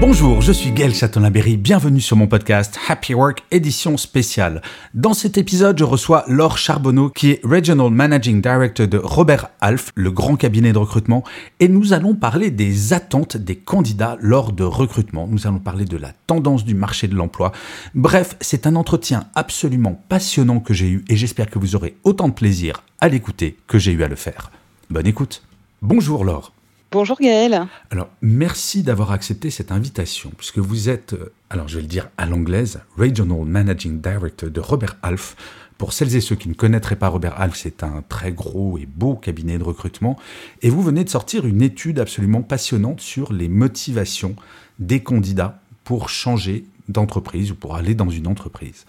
Bonjour, je suis Gaël Châtelain-Berry, bienvenue sur mon podcast Happy Work édition spéciale. Dans cet épisode, je reçois Laure Charbonneau qui est Regional Managing Director de Robert Half, le grand cabinet de recrutement, et nous allons parler des attentes des candidats lors de recrutement. Nous allons parler de la tendance du marché de l'emploi. Bref, c'est un entretien absolument passionnant que j'ai eu et j'espère que vous aurez autant de plaisir à l'écouter que j'ai eu à le faire. Bonne écoute. Bonjour Laure. Bonjour Gaël. Alors, merci d'avoir accepté cette invitation, puisque vous êtes, euh, alors je vais le dire à l'anglaise, Regional Managing Director de Robert Half. Pour celles et ceux qui ne connaîtraient pas Robert Half, c'est un très gros et beau cabinet de recrutement. Et vous venez de sortir une étude absolument passionnante sur les motivations des candidats pour changer d'entreprise ou pour aller dans une entreprise.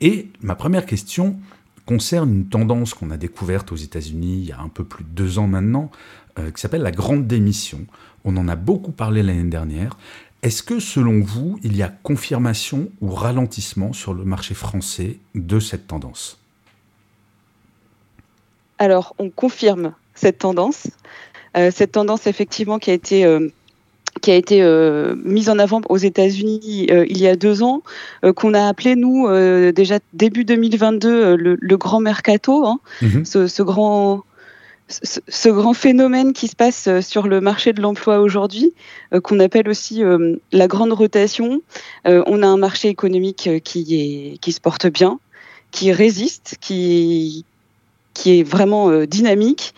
Et ma première question concerne une tendance qu'on a découverte aux États-Unis il y a un peu plus de deux ans maintenant, euh, qui s'appelle la grande démission. On en a beaucoup parlé l'année dernière. Est-ce que selon vous, il y a confirmation ou ralentissement sur le marché français de cette tendance? Alors, on confirme cette tendance. Euh, cette tendance, effectivement, qui a été, euh, qui a été euh, mise en avant aux États-Unis euh, il y a deux ans, euh, qu'on a appelé, nous, déjà début 2022, euh, le, le grand mercato, hein, Mhm. ce, ce grand. Ce, grand phénomène qui se passe euh, sur le marché de l'emploi aujourd'hui, euh, qu'on appelle aussi euh, la grande rotation. On a un marché économique qui, se porte bien, qui résiste, qui, est vraiment dynamique,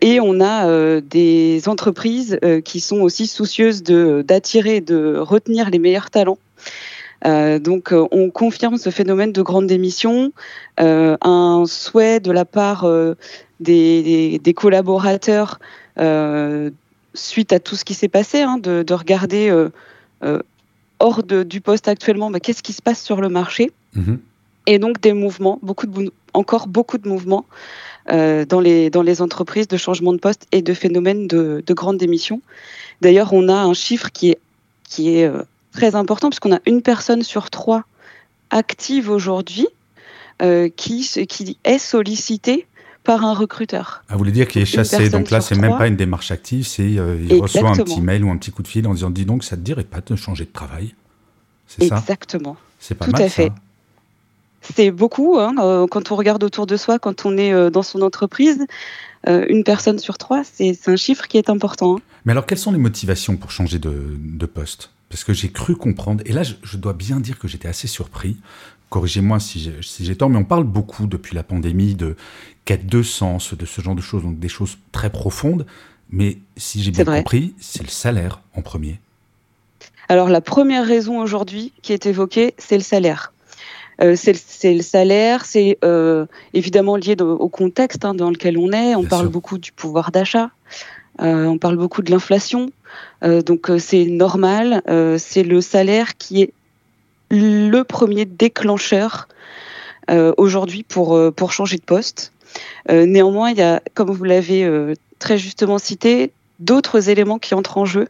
et on a des entreprises qui sont aussi soucieuses d'attirer, de retenir les meilleurs talents. Euh, donc, euh, on confirme ce phénomène de grande démission, euh, un souhait de la part des, des- des collaborateurs suite à tout ce qui s'est passé, hein, de, de regarder euh, euh, hors de- du poste actuellement, bah, qu'est-ce qui se passe sur le marché Mhm. et donc des mouvements, beaucoup de, mou- encore beaucoup de mouvements euh, dans, les, dans les entreprises de changement de poste et de phénomènes de, de grande démission. D'ailleurs, on a un chiffre qui est, qui est très important puisqu'on a une personne sur trois active aujourd'hui euh, qui, qui est sollicitée par un recruteur. Ah, vous voulez dire qu'il est chassé, donc là, c'est même pas une démarche active, c'est euh, il reçoit un petit mail ou un petit coup de fil en disant dis donc, ça te dirait pas de changer de travail? C'est ça? Exactement. C'est pas tout mal à fait. C'est beaucoup hein, euh, quand on regarde autour de soi, quand on est euh, dans son entreprise. une personne sur trois, c'est c'est un chiffre qui est important. hein. Mais alors, quelles sont les motivations pour changer de, de poste? Parce que j'ai cru comprendre, et là, je, je dois bien dire que j'étais assez surpris. Corrigez-moi si j'ai si tort, mais on parle beaucoup depuis la pandémie de quête de sens, de ce genre de choses, donc des choses très profondes. Mais si j'ai bien vrai. compris, c'est le salaire en premier. Alors la première raison aujourd'hui qui est évoquée, c'est le salaire. Euh, c'est le- c'est le salaire, c'est euh, évidemment lié de- au contexte hein, dans lequel on est. On Bien parle sûr. beaucoup du pouvoir d'achat, euh, on parle beaucoup de l'inflation. Euh, donc euh, c'est normal, euh, c'est le salaire qui est le premier déclencheur aujourd'hui pour, pour changer de poste. Néanmoins, il y a, comme vous l'avez très justement cité, d'autres éléments qui entrent en jeu,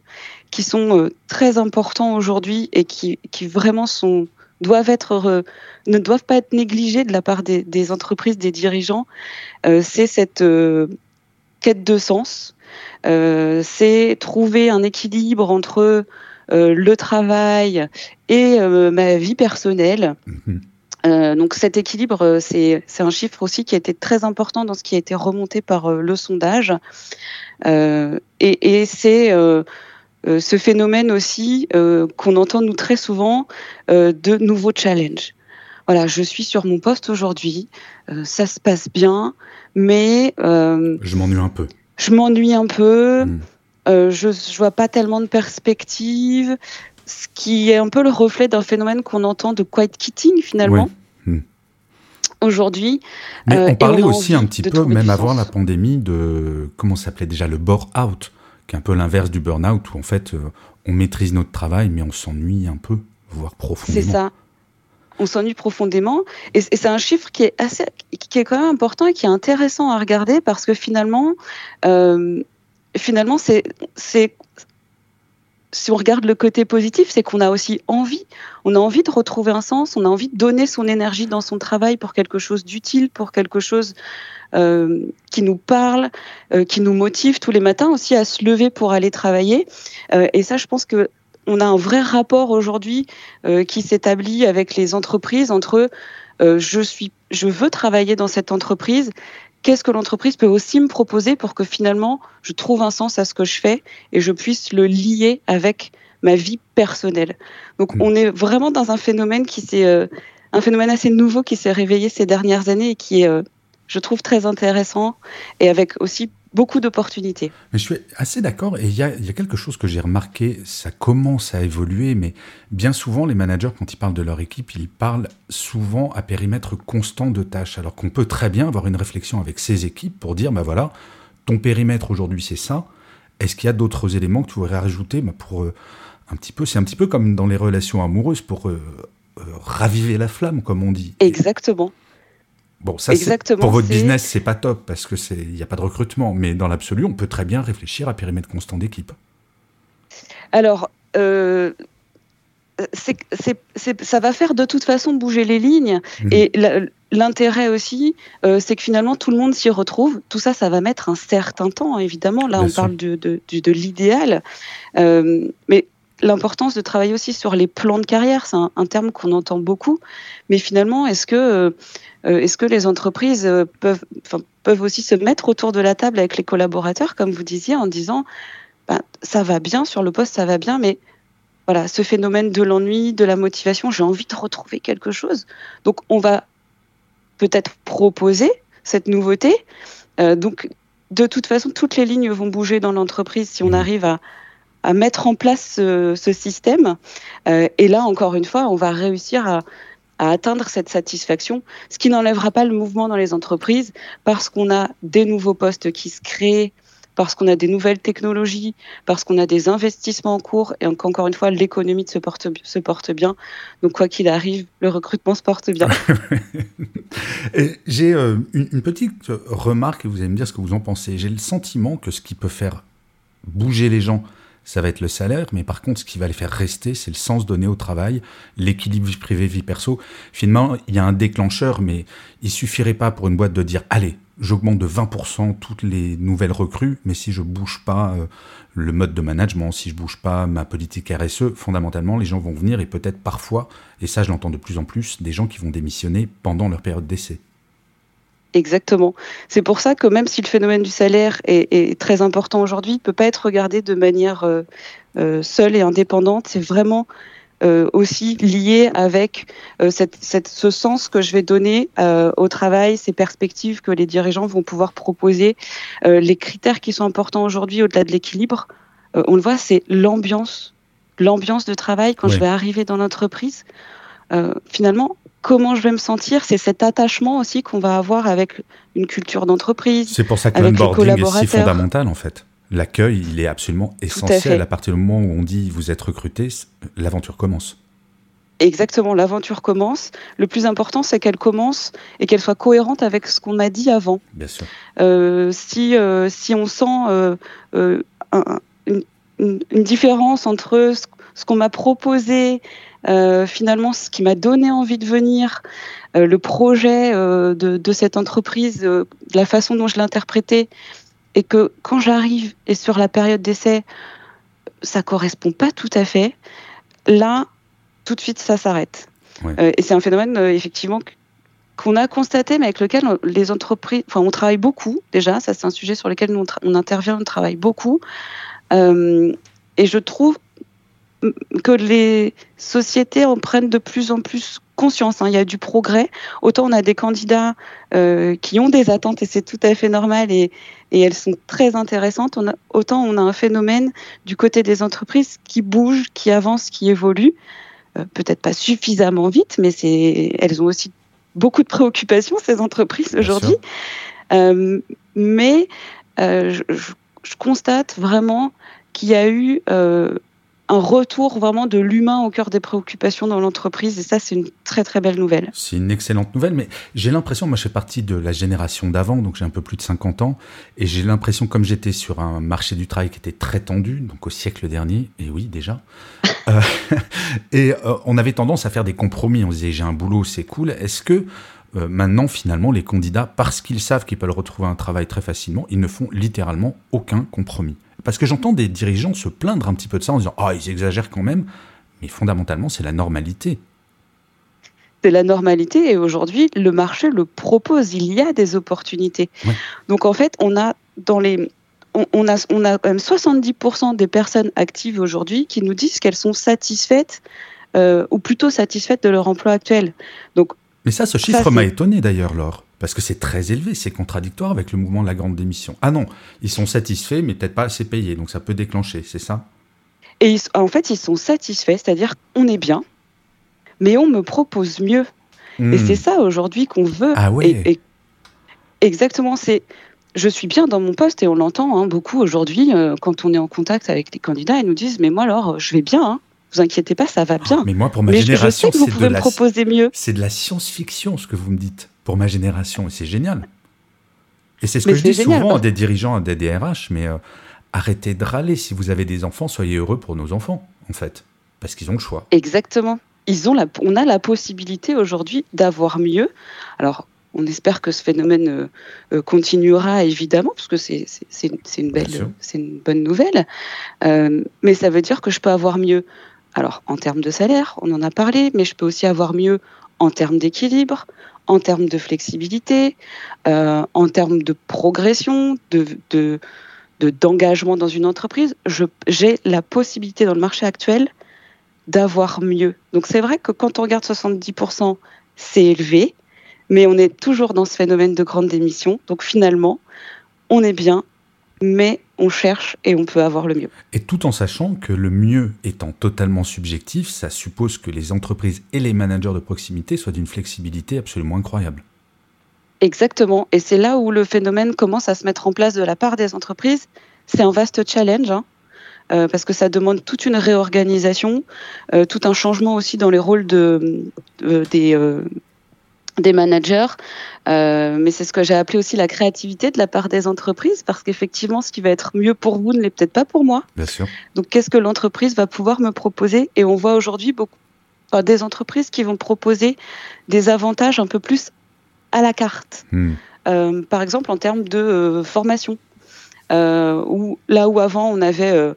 qui sont très importants aujourd'hui et qui, qui vraiment sont, doivent être, re- ne doivent pas être négligés de la part des, des entreprises, des dirigeants. C'est cette quête de sens, c'est trouver un équilibre entre euh, le travail et euh, ma vie personnelle. Mhm. Euh, donc cet équilibre, euh, c'est un chiffre aussi qui a été très important dans ce qui a été remonté par euh, le sondage. Euh, et et c'est euh, euh, ce phénomène aussi euh, qu'on entend nous très souvent euh, de nouveaux challenges. Voilà, je suis sur mon poste aujourd'hui, euh, ça se passe bien, mais euh, Je m'ennuie un peu. Je m'ennuie un peu, Mm. euh, je ne vois pas tellement de perspectives, ce qui est un peu le reflet d'un phénomène qu'on entend de quiet quitting finalement. Oui. Mm. Aujourd'hui, Mais Euh, on parlait on aussi un petit peu, même avant sens. la pandémie, de comment s'appelait déjà le bore out. qui est un peu l'inverse du burn-out, où en fait, on maîtrise notre travail, mais on s'ennuie un peu, voire profondément. C'est ça. On s'ennuie profondément. Et, c'est un chiffre qui est, assez, qui est quand même important et qui est intéressant à regarder parce que finalement, finalement c'est si on regarde le côté positif, c'est qu'on a aussi envie. On a envie de retrouver un sens, on a envie de donner son énergie dans son travail pour quelque chose d'utile, pour quelque chose euh, qui nous parle, euh, qui nous motive tous les matins aussi à se lever pour aller travailler. Euh, et ça, je pense que on a un vrai rapport aujourd'hui qui s'établit avec les entreprises entre je suis, je veux travailler dans cette entreprise qu'est-ce que l'entreprise peut aussi me proposer pour que finalement je trouve un sens à ce que je fais et je puisse le lier avec ma vie personnelle. Donc mm. on est vraiment dans un phénomène qui s'est euh, un phénomène assez nouveau qui s'est réveillé ces dernières années et qui est euh, je trouve très intéressant et avec aussi beaucoup d'opportunités. Mais je suis assez d'accord et il y, a, quelque chose que j'ai remarqué, ça commence à évoluer, mais bien souvent les managers, quand ils parlent de leur équipe, ils parlent souvent à périmètre constant de tâches, alors qu'on peut très bien avoir une réflexion avec ses équipes pour dire, ben voilà, ton périmètre aujourd'hui c'est ça, est-ce qu'il y a d'autres éléments que tu voudrais rajouter bah, pour euh, un petit peu, c'est un petit peu comme dans les relations amoureuses pour euh, euh, raviver la flamme, comme on dit. Exactement. Bon, ça, pour votre business, c'est pas top parce que c'est, il n'y a pas de recrutement. Mais dans l'absolu, on peut très bien réfléchir à périmètre constant d'équipe. Alors, euh, ça va faire de toute façon bouger les lignes. Mhm. Et l'intérêt aussi, euh, c'est que finalement, tout le monde s'y retrouve. Tout ça, ça va mettre un certain temps, évidemment. Là, on parle de, de, de l'idéal. Euh, mais l'importance de travailler aussi sur les plans de carrière, c'est un, terme qu'on entend beaucoup, mais finalement, est-ce que, euh, euh, est-ce que les entreprises euh, peuvent, peuvent aussi se mettre autour de la table avec les collaborateurs, comme vous disiez, en disant, ben, ça va bien sur le poste, ça va bien, mais voilà, ce phénomène de l'ennui, de la motivation, j'ai envie de retrouver quelque chose. Donc, on va peut-être proposer cette nouveauté. donc, de toute façon, toutes les lignes vont bouger dans l'entreprise si on mmh. arrive à, à mettre en place ce, système. Euh, et là, encore une fois, on va réussir à, atteindre cette satisfaction, ce qui n'enlèvera pas le mouvement dans les entreprises parce qu'on a des nouveaux postes qui se créent, parce qu'on a des nouvelles technologies, parce qu'on a des investissements en cours et qu'encore une fois, l'économie se porte, bien. Donc, quoi qu'il arrive, le recrutement se porte bien. J'ai euh, une, petite remarque et vous allez me dire ce que vous en pensez. J'ai le sentiment que ce qui peut faire bouger les gens, ça va être le salaire, mais par contre, ce qui va les faire rester, c'est le sens donné au travail, l'équilibre vie privée, vie perso. Finalement, il y a un déclencheur, mais il suffirait pas pour une boîte de dire, allez, j'augmente de 20% toutes les nouvelles recrues, mais si je bouge pas euh, le mode de management, si je bouge pas ma politique RSE, fondamentalement, les gens vont venir et peut-être parfois, et ça je l'entends de plus en plus, des gens qui vont démissionner pendant leur période d'essai. Exactement. C'est pour ça que même si le phénomène du salaire est, très important aujourd'hui, il ne peut pas être regardé de manière euh, euh, seule et indépendante. C'est vraiment euh, aussi lié avec cette, ce sens que je vais donner au travail, ces perspectives que les dirigeants vont pouvoir proposer, les critères qui sont importants aujourd'hui au-delà de l'équilibre. on le voit, c'est l'ambiance, l'ambiance de travail quand je vais arriver dans l'entreprise. finalement, comment je vais me sentir, c'est cet attachement aussi qu'on va avoir avec une culture d'entreprise. C'est pour ça que l'onboarding est si fondamental en fait. L'accueil, il est absolument essentiel. À, partir du moment où on dit vous êtes recruté, l'aventure commence. Exactement, l'aventure commence. Le plus important, c'est qu'elle commence et qu'elle soit cohérente avec ce qu'on a dit avant. Bien sûr. Euh, si, euh, si on sent euh, une, une, différence entre ce qu'on m'a proposé euh, finalement ce qui m'a donné envie de venir, euh, le projet euh, de, cette entreprise, la façon dont je l'interprétais, et que quand j'arrive et sur la période d'essai, ça correspond pas tout à fait, là, tout de suite, ça s'arrête. et c'est un phénomène, effectivement, qu'on a constaté, mais avec lequel les entreprises, enfin, on travaille beaucoup déjà. Ça, c'est un sujet sur lequel on, on intervient, on travaille beaucoup. et je trouve que les sociétés en prennent de plus en plus conscience. Hein. Il y a du progrès. Autant on a des candidats euh, qui ont des attentes et c'est tout à fait normal et, elles sont très intéressantes. autant on a un phénomène du côté des entreprises qui bouge, qui avance, qui évolue. Euh, peut-être pas suffisamment vite, mais elles ont aussi beaucoup de préoccupations ces entreprises aujourd'hui. Euh, mais je, je constate vraiment qu'il y a eu un retour vraiment de l'humain au cœur des préoccupations dans l'entreprise. Et ça, c'est une très très belle nouvelle. C'est une excellente nouvelle, mais j'ai l'impression, moi je fais partie de la génération d'avant, donc j'ai un peu plus de 50 ans, et j'ai l'impression, comme j'étais sur un marché du travail qui était très tendu, donc au siècle dernier, et oui déjà, euh, et euh, on avait tendance à faire des compromis. On disait j'ai un boulot, c'est cool. Est-ce que euh, maintenant, finalement, les candidats, parce qu'ils savent qu'ils peuvent retrouver un travail très facilement, ils ne font littéralement aucun compromis? Parce que j'entends des dirigeants se plaindre un petit peu de ça en disant Ah, ils exagèrent quand même. Mais fondamentalement, c'est la normalité. C'est la normalité et aujourd'hui, le marché le propose. Il y a des opportunités. Donc en fait, on a dans les. On, a, on a quand même 70% des personnes actives aujourd'hui qui nous disent qu'elles sont satisfaites euh, ou plutôt satisfaites de leur emploi actuel. Donc, Mais ça, ce chiffre m'a étonné d'ailleurs, Laure. Parce que c'est très élevé, c'est contradictoire avec le mouvement de la grande démission. Ah non, ils sont satisfaits, mais peut-être pas assez payés, donc ça peut déclencher, c'est ça? Et en fait, ils sont satisfaits, c'est-à-dire qu'on est bien, mais on me propose mieux. Et hmm. c'est ça aujourd'hui qu'on veut. Ah oui Exactement, c'est je suis bien dans mon poste et on l'entend hein, beaucoup aujourd'hui euh, quand on est en contact avec les candidats, ils nous disent mais moi alors je vais bien, hein. vous inquiétez pas, ça va bien. mais moi pour ma génération, c'est de la de la science-fiction ce que vous me dites pour ma génération, et c'est génial. Et c'est ce que je dis souvent à des dirigeants, à des DRH, mais euh, arrêtez de râler. Si vous avez des enfants, soyez heureux pour nos enfants, en fait, parce qu'ils ont le choix. Exactement. Ils ont la, on a la possibilité aujourd'hui d'avoir mieux. Alors, on espère que ce phénomène euh, euh, continuera évidemment, parce que c'est une, c'est une bonne nouvelle. mais ça veut dire que je peux avoir mieux. Alors, en termes de salaire, on en a parlé, mais je peux aussi avoir mieux en termes d'équilibre, en termes de flexibilité, euh, en termes de progression, de, d'engagement dans une entreprise, j'ai la possibilité dans le marché actuel d'avoir mieux. Donc c'est vrai que quand on regarde 70%, c'est élevé, mais on est toujours dans ce phénomène de grande démission. Donc finalement, on est bien, mais on cherche et on peut avoir le mieux. Et tout en sachant que le mieux étant totalement subjectif, ça suppose que les entreprises et les managers de proximité soient d'une flexibilité absolument incroyable. Exactement. Et c'est là où le phénomène commence à se mettre en place de la part des entreprises. C'est un vaste challenge. Hein, euh, parce que ça demande toute une réorganisation, euh, tout un changement aussi dans les rôles de, des, euh, des managers, euh, mais c'est ce que j'ai appelé aussi la créativité de la part des entreprises, parce qu'effectivement, ce qui va être mieux pour vous ne l'est peut-être pas pour moi. Bien sûr. Donc, qu'est-ce que l'entreprise va pouvoir me proposer? Et on voit aujourd'hui beaucoup des entreprises qui vont proposer des avantages un peu plus à la carte. Hmm. Euh, par exemple, en termes de euh, formation. Euh, où, là où avant on avait euh,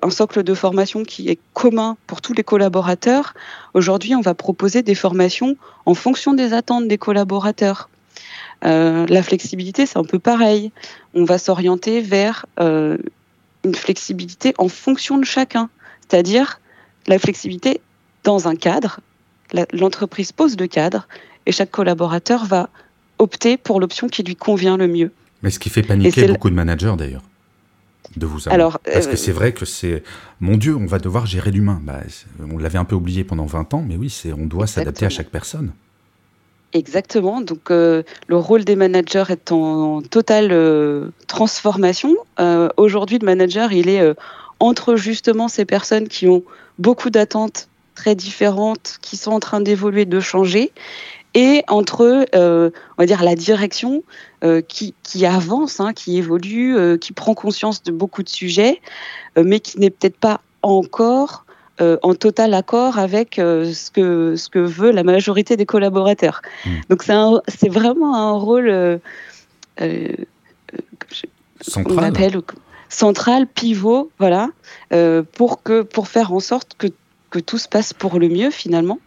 un socle de formation qui est commun pour tous les collaborateurs, aujourd'hui on va proposer des formations en fonction des attentes des collaborateurs. Euh, la flexibilité, c'est un peu pareil. On va s'orienter vers une flexibilité en fonction de chacun, c'est-à-dire la flexibilité dans un cadre. L'entreprise pose le cadre et chaque collaborateur va opter pour l'option qui lui convient le mieux. Mais ce qui fait paniquer beaucoup de managers d'ailleurs, de vous avoir. Parce que euh, c'est vrai que c'est, mon Dieu, on va devoir gérer l'humain. Bah, on l'avait un peu oublié pendant 20 ans, mais oui, c'est, on doit s'adapter à chaque personne. Exactement. Donc euh, le rôle des managers est en totale euh, transformation. aujourd'hui, le manager, il est entre justement ces personnes qui ont beaucoup d'attentes très différentes, qui sont en train d'évoluer, de changer, et entre, euh, on va dire, la direction euh, qui, qui, avance, hein, qui évolue, euh, qui prend conscience de beaucoup de sujets, mais qui n'est peut-être pas encore en total accord avec ce, que, ce que veut la majorité des collaborateurs. Mmh. Donc c'est vraiment un rôle central. appelle central, pivot, voilà, pour, que, pour faire en sorte que, que tout se passe pour le mieux finalement.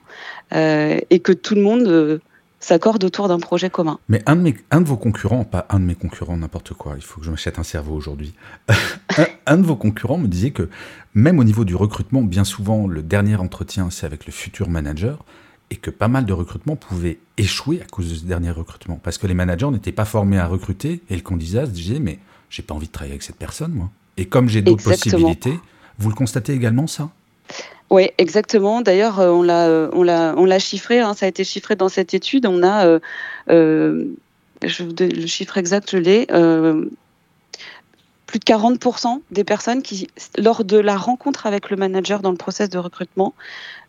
Euh, et que tout le monde euh, s'accorde autour d'un projet commun. Mais un de, mes, un de vos concurrents, pas un de mes concurrents, n'importe quoi, il faut que je m'achète un cerveau aujourd'hui. un, de vos concurrents me disait que même au niveau du recrutement, bien souvent, le dernier entretien, c'est avec le futur manager, et que pas mal de recrutements pouvaient échouer à cause de ce dernier recrutement. Parce que les managers n'étaient pas formés à recruter, et le candidat se disait, mais j'ai pas envie de travailler avec cette personne, moi. Et comme j'ai d'autres possibilités, vous le constatez également, ça? Oui, exactement. D'ailleurs, euh, on l'a, euh, on l'a, on l'a chiffré. Hein, ça a été chiffré dans cette étude. On a, euh, je, le chiffre exact, je l'ai. plus de 40% des personnes qui, lors de la rencontre avec le manager dans le process de recrutement,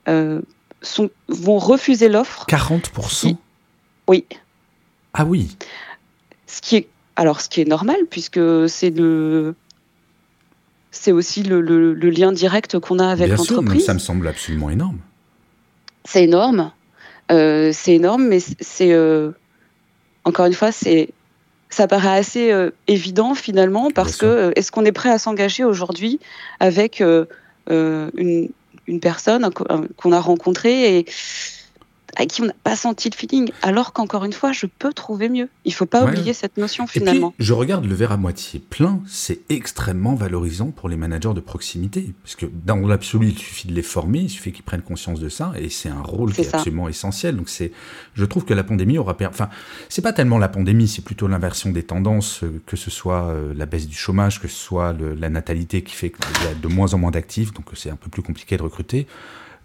sont, vont refuser l'offre. 40% Oui. Ah oui. Ce qui est, alors, ce qui est normal, puisque c'est le. C'est aussi le, le, le, lien direct qu'on a avec l'entreprise. Ça me semble absolument énorme. C'est énorme. Euh, c'est énorme, mais c'est. Euh, encore une fois, c'est ça paraît assez euh, évident finalement parce que est-ce qu'on est prêt à s'engager aujourd'hui avec une, une, personne qu'on a rencontrée et à qui on n'a pas senti le feeling, alors qu'encore une fois, je peux trouver mieux. Il ne faut pas oublier cette notion finalement. Et puis, je regarde le verre à moitié plein, c'est extrêmement valorisant pour les managers de proximité, parce que dans l'absolu, il suffit de les former, il suffit qu'ils prennent conscience de ça, et c'est un rôle qui est absolument essentiel. Donc c'est, je trouve que la pandémie aura, permis... enfin, c'est pas tellement la pandémie, c'est plutôt l'inversion des tendances, euh, que ce soit euh, la baisse du chômage, que ce soit le, la natalité qui fait qu'il y a de moins en moins d'actifs, donc c'est un peu plus compliqué de recruter.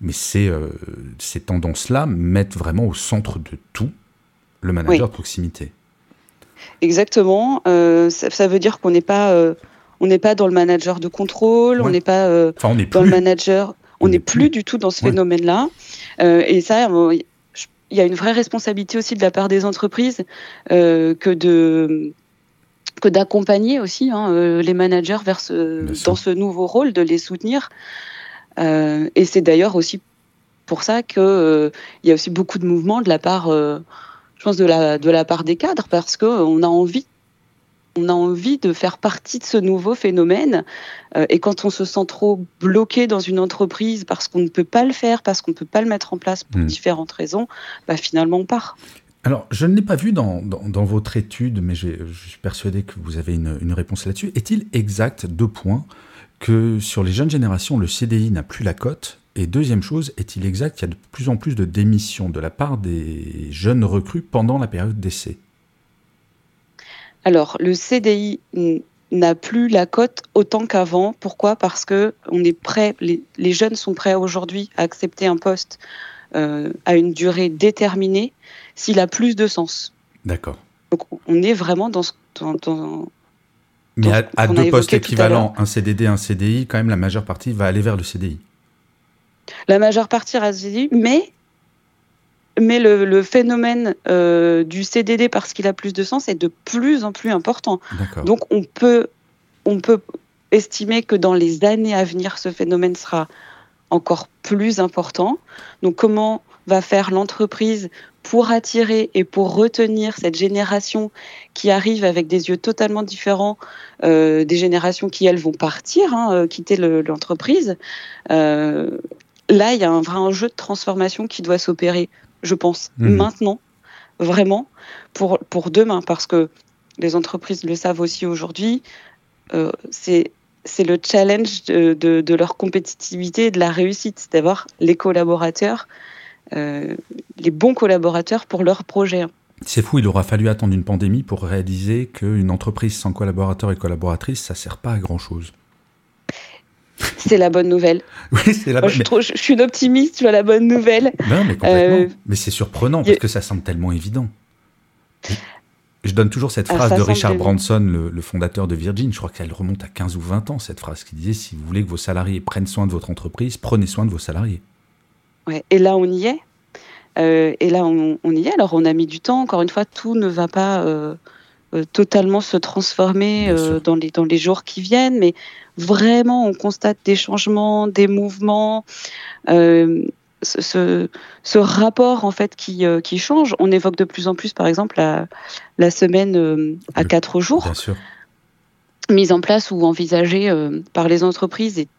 Mais euh, ces tendances-là mettent vraiment au centre de tout le manager de proximité. Exactement. Euh, ça, veut dire qu'on n'est pas, euh, on n'est pas dans le manager de contrôle, on n'est pas on dans le manager, on n'est plus, du tout dans ce phénomène-là. et ça, il y a une vraie responsabilité aussi de la part des entreprises que de que d'accompagner aussi hein, les managers vers ce, dans ce nouveau rôle, de les soutenir. Euh, et c'est d'ailleurs aussi pour ça qu'il euh, y a aussi beaucoup de mouvements de la part, euh, je pense, de la, de la part des cadres, parce qu'on a envie on a envie de faire partie de ce nouveau phénomène. et quand on se sent trop bloqué dans une entreprise parce qu'on ne peut pas le faire, parce qu'on ne peut pas le mettre en place pour hmm. différentes raisons, bah finalement on part. Alors, je ne l'ai pas vu dans, dans, votre étude, mais je suis persuadé que vous avez une, une réponse là-dessus. Est-il exact, deux points, que sur les jeunes générations, le CDI n'a plus la cote Et deuxième chose, est-il exact qu'il y a de plus en plus de démissions de la part des jeunes recrues pendant la période d'essai? Alors, le CDI n'a plus la cote autant qu'avant. Pourquoi? Parce que on est prêt, les, jeunes sont prêts aujourd'hui à accepter un poste euh, à une durée déterminée s'il a plus de sens. D'accord. Donc on est vraiment dans, dans, mais à, deux postes équivalents, un CDD, un CDI, quand même, la majeure partie va aller vers le CDI. La majeure partie le CDI, mais, mais le, phénomène euh, du CDD, parce qu'il a plus de sens, est de plus en plus important. Donc on peut, on peut estimer que dans les années à venir, ce phénomène sera encore plus important. Donc comment va faire l'entreprise pour attirer et pour retenir cette génération qui arrive avec des yeux totalement différents euh, des générations qui, elles, vont partir, hein, euh, quitter l'entreprise. Euh, là, il y a un vrai enjeu de transformation qui doit s'opérer, je pense, mmh. maintenant, vraiment, pour, pour demain, parce que les entreprises le savent aussi aujourd'hui, c'est c'est le challenge de, de, de, leur compétitivité et de la réussite, c'est d'avoir les collaborateurs les bons collaborateurs pour leur projet. C'est fou, il aura fallu attendre une pandémie pour réaliser qu'une entreprise sans collaborateurs et collaboratrices, ça ne sert pas à grand-chose. C'est la bonne nouvelle. oui, c'est la bonne je, je, suis une optimiste sur la bonne nouvelle. Non, mais complètement. Euh, mais c'est surprenant parce que ça semble tellement évident. Je donne toujours cette ah, phrase de Richard Branson, le, le, fondateur de Virgin. Je crois qu'elle remonte à 15 ou 20 ans, cette phrase qui disait si vous voulez que vos salariés prennent soin de votre entreprise, prenez soin de vos salariés. Et là, on y est. Euh, et là, on, y est. Alors, on a mis du temps. Encore une fois, tout ne va pas euh, euh, totalement se transformer dans, les, dans les jours qui viennent, mais vraiment, on constate des changements, des mouvements. Ce, ce, rapport en fait qui, qui change. On évoque de plus en plus, par exemple, la, la semaine à quatre jours, mise en place ou envisagée par les entreprises et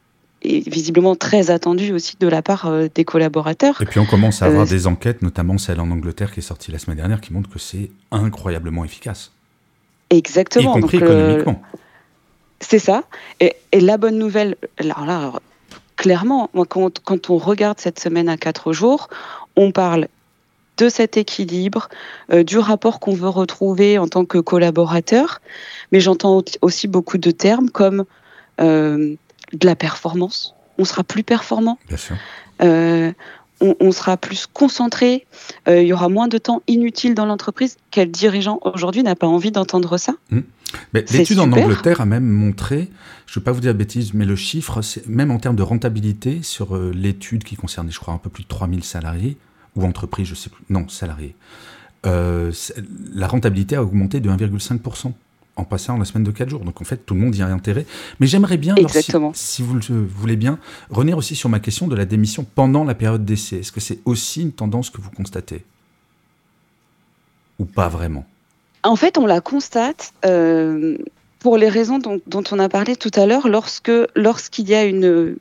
est visiblement très attendu aussi de la part euh, des collaborateurs. Et puis on commence à avoir euh, des enquêtes, notamment celle en Angleterre qui est sortie la semaine dernière, qui montre que c'est incroyablement efficace. Exactement. Y compris Donc, euh, économiquement. c'est ça. Et, la bonne nouvelle, alors là, clairement, quand, quand, on regarde cette semaine à quatre jours, on parle de cet équilibre, du rapport qu'on veut retrouver en tant que collaborateur, mais j'entends aussi beaucoup de termes comme de la performance. On sera plus performant. Bien sûr. Euh, on, sera plus concentré. Euh, il y aura moins de temps inutile dans l'entreprise. Quel dirigeant aujourd'hui n'a pas envie d'entendre ça mmh. L'étude en Angleterre a même montré, je ne veux pas vous dire de bêtises, mais le chiffre, même en termes de rentabilité, sur euh, l'étude qui concernait, je crois, un peu plus de 3000 salariés, ou entreprises, je sais plus, non, salariés, euh, la rentabilité a augmenté de 1,5% en passant la semaine de 4 jours. Donc en fait, tout le monde y a intérêt. Mais j'aimerais bien, si, vous le voulez bien, revenir aussi sur ma question de la démission pendant la période d'essai. Est-ce que c'est aussi une tendance que vous constatez? Ou pas vraiment? En fait, on la constate euh, pour les raisons dont, on a parlé tout à l'heure, lorsque lorsqu'il y a une,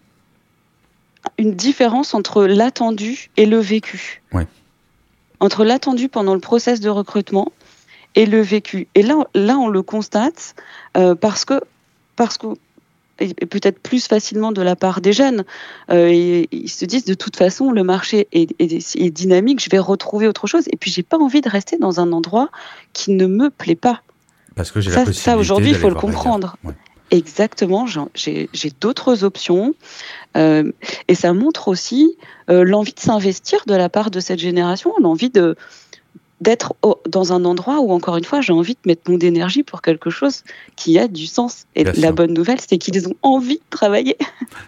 une différence entre l'attendu et le vécu. Ouais entre l'attendu pendant le process de recrutement et le vécu. Et là, là on le constate euh, parce que, parce que et peut-être plus facilement de la part des jeunes. Euh, ils se disent de toute façon le marché est, est, dynamique, je vais retrouver autre chose. Et puis j'ai pas envie de rester dans un endroit qui ne me plaît pas. Parce que j'ai la possibilité. Ça aujourd'hui il faut le comprendre. Exactement, j'ai d'autres options. Euh, et ça montre aussi euh, l'envie de s'investir de la part de cette génération, l'envie de d'être dans un endroit où, encore une fois, j'ai envie de mettre mon énergie pour quelque chose qui a du sens. Et la bonne nouvelle, c'est qu'ils ont envie de travailler.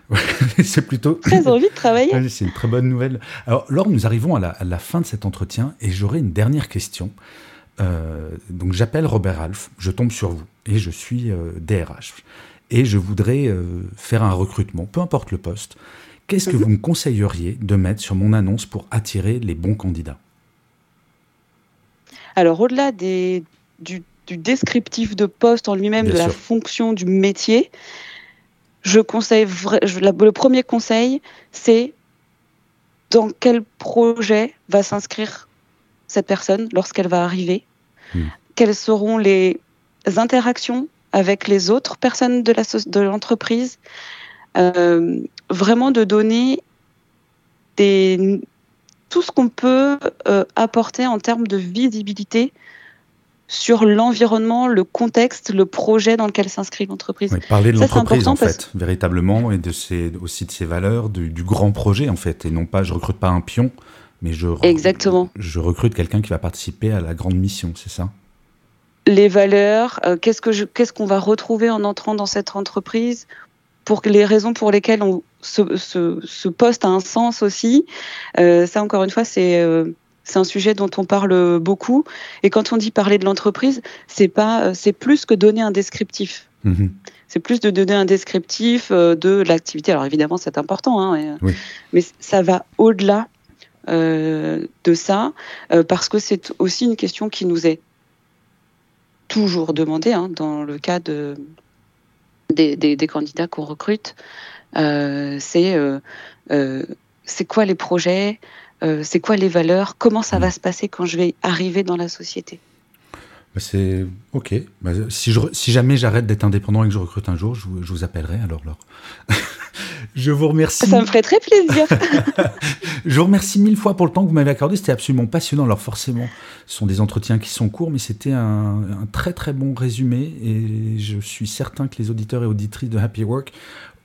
c'est plutôt... Très envie de travailler. c'est une très bonne nouvelle. Alors, Laure, nous arrivons à la, à la fin de cet entretien et j'aurai une dernière question. Euh, donc j'appelle Robert Alf, je tombe sur vous et je suis DRH. Euh, et je voudrais euh, faire un recrutement, peu importe le poste. Qu'est-ce que mhm. vous me conseilleriez de mettre sur mon annonce pour attirer les bons candidats? Alors au-delà du, descriptif de poste en lui-même, de la fonction du métier, je conseille le premier conseil, c'est dans quel projet va s'inscrire cette personne lorsqu'elle va arriver. Hmm. Quelles seront les interactions avec les autres personnes de l'entreprise. Euh, Vraiment de donner des, tout ce qu'on peut euh, apporter en termes de visibilité sur l'environnement, le contexte, le projet dans lequel s'inscrit l'entreprise. parler de l'entreprise en fait, véritablement, et de ses, aussi de ses valeurs, du, du, grand projet en fait, et non pas je recrute pas un pion, mais je, Exactement. je recrute quelqu'un qui va participer à la grande mission, c'est ça? Les valeurs, euh, qu'est-ce que qu'est-ce qu'on va retrouver en entrant dans cette entreprise, pour les raisons pour lesquelles on, ce, ce, poste a un sens aussi. Euh, ça, encore une fois, c'est euh, c'est un sujet dont on parle beaucoup. Et quand on dit parler de l'entreprise, c'est pas c'est plus que donner un descriptif. Mm-hmm. C'est plus de donner un descriptif de l'activité. Alors évidemment, c'est important, hein, mais ça va au-delà de ça, parce que c'est aussi une question qui nous est toujours demandé hein, dans le cas de, des, des, candidats qu'on recrute. Euh, c'est euh, euh, c'est quoi les projets, c'est quoi les valeurs, comment ça va se passer quand je vais arriver dans la société? Bah, c'est ok. Bah, si, je, si jamais j'arrête d'être indépendant et que je recrute un jour, je vous, je vous appellerai alors. alors. je vous remercie. Ça me ferait très plaisir. je vous remercie mille fois pour le temps que vous m'avez accordé. C'était absolument passionnant. Alors forcément, ce sont des entretiens qui sont courts, mais c'était un, un, très très bon résumé. Et je suis certain que les auditeurs et auditrices de Happy Work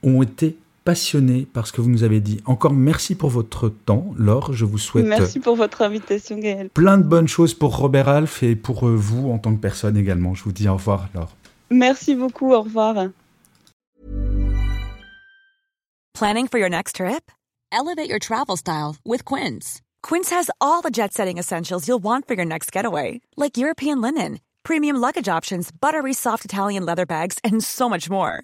ont été passionné par ce que vous nous avez dit. Encore merci pour votre temps, Laure. Je vous souhaite. Merci pour votre invitation, Gaël. Plein de bonnes choses pour Robert Alf et pour euh, vous en tant que personne également. Je vous dis au revoir, Laure. Merci beaucoup. Au revoir. Planning for your next trip? Elevate your travel style with Quince. Quince has all the jet setting essentials you'll want for your next getaway, like European linen, premium luggage options, buttery soft Italian leather bags, and so much more.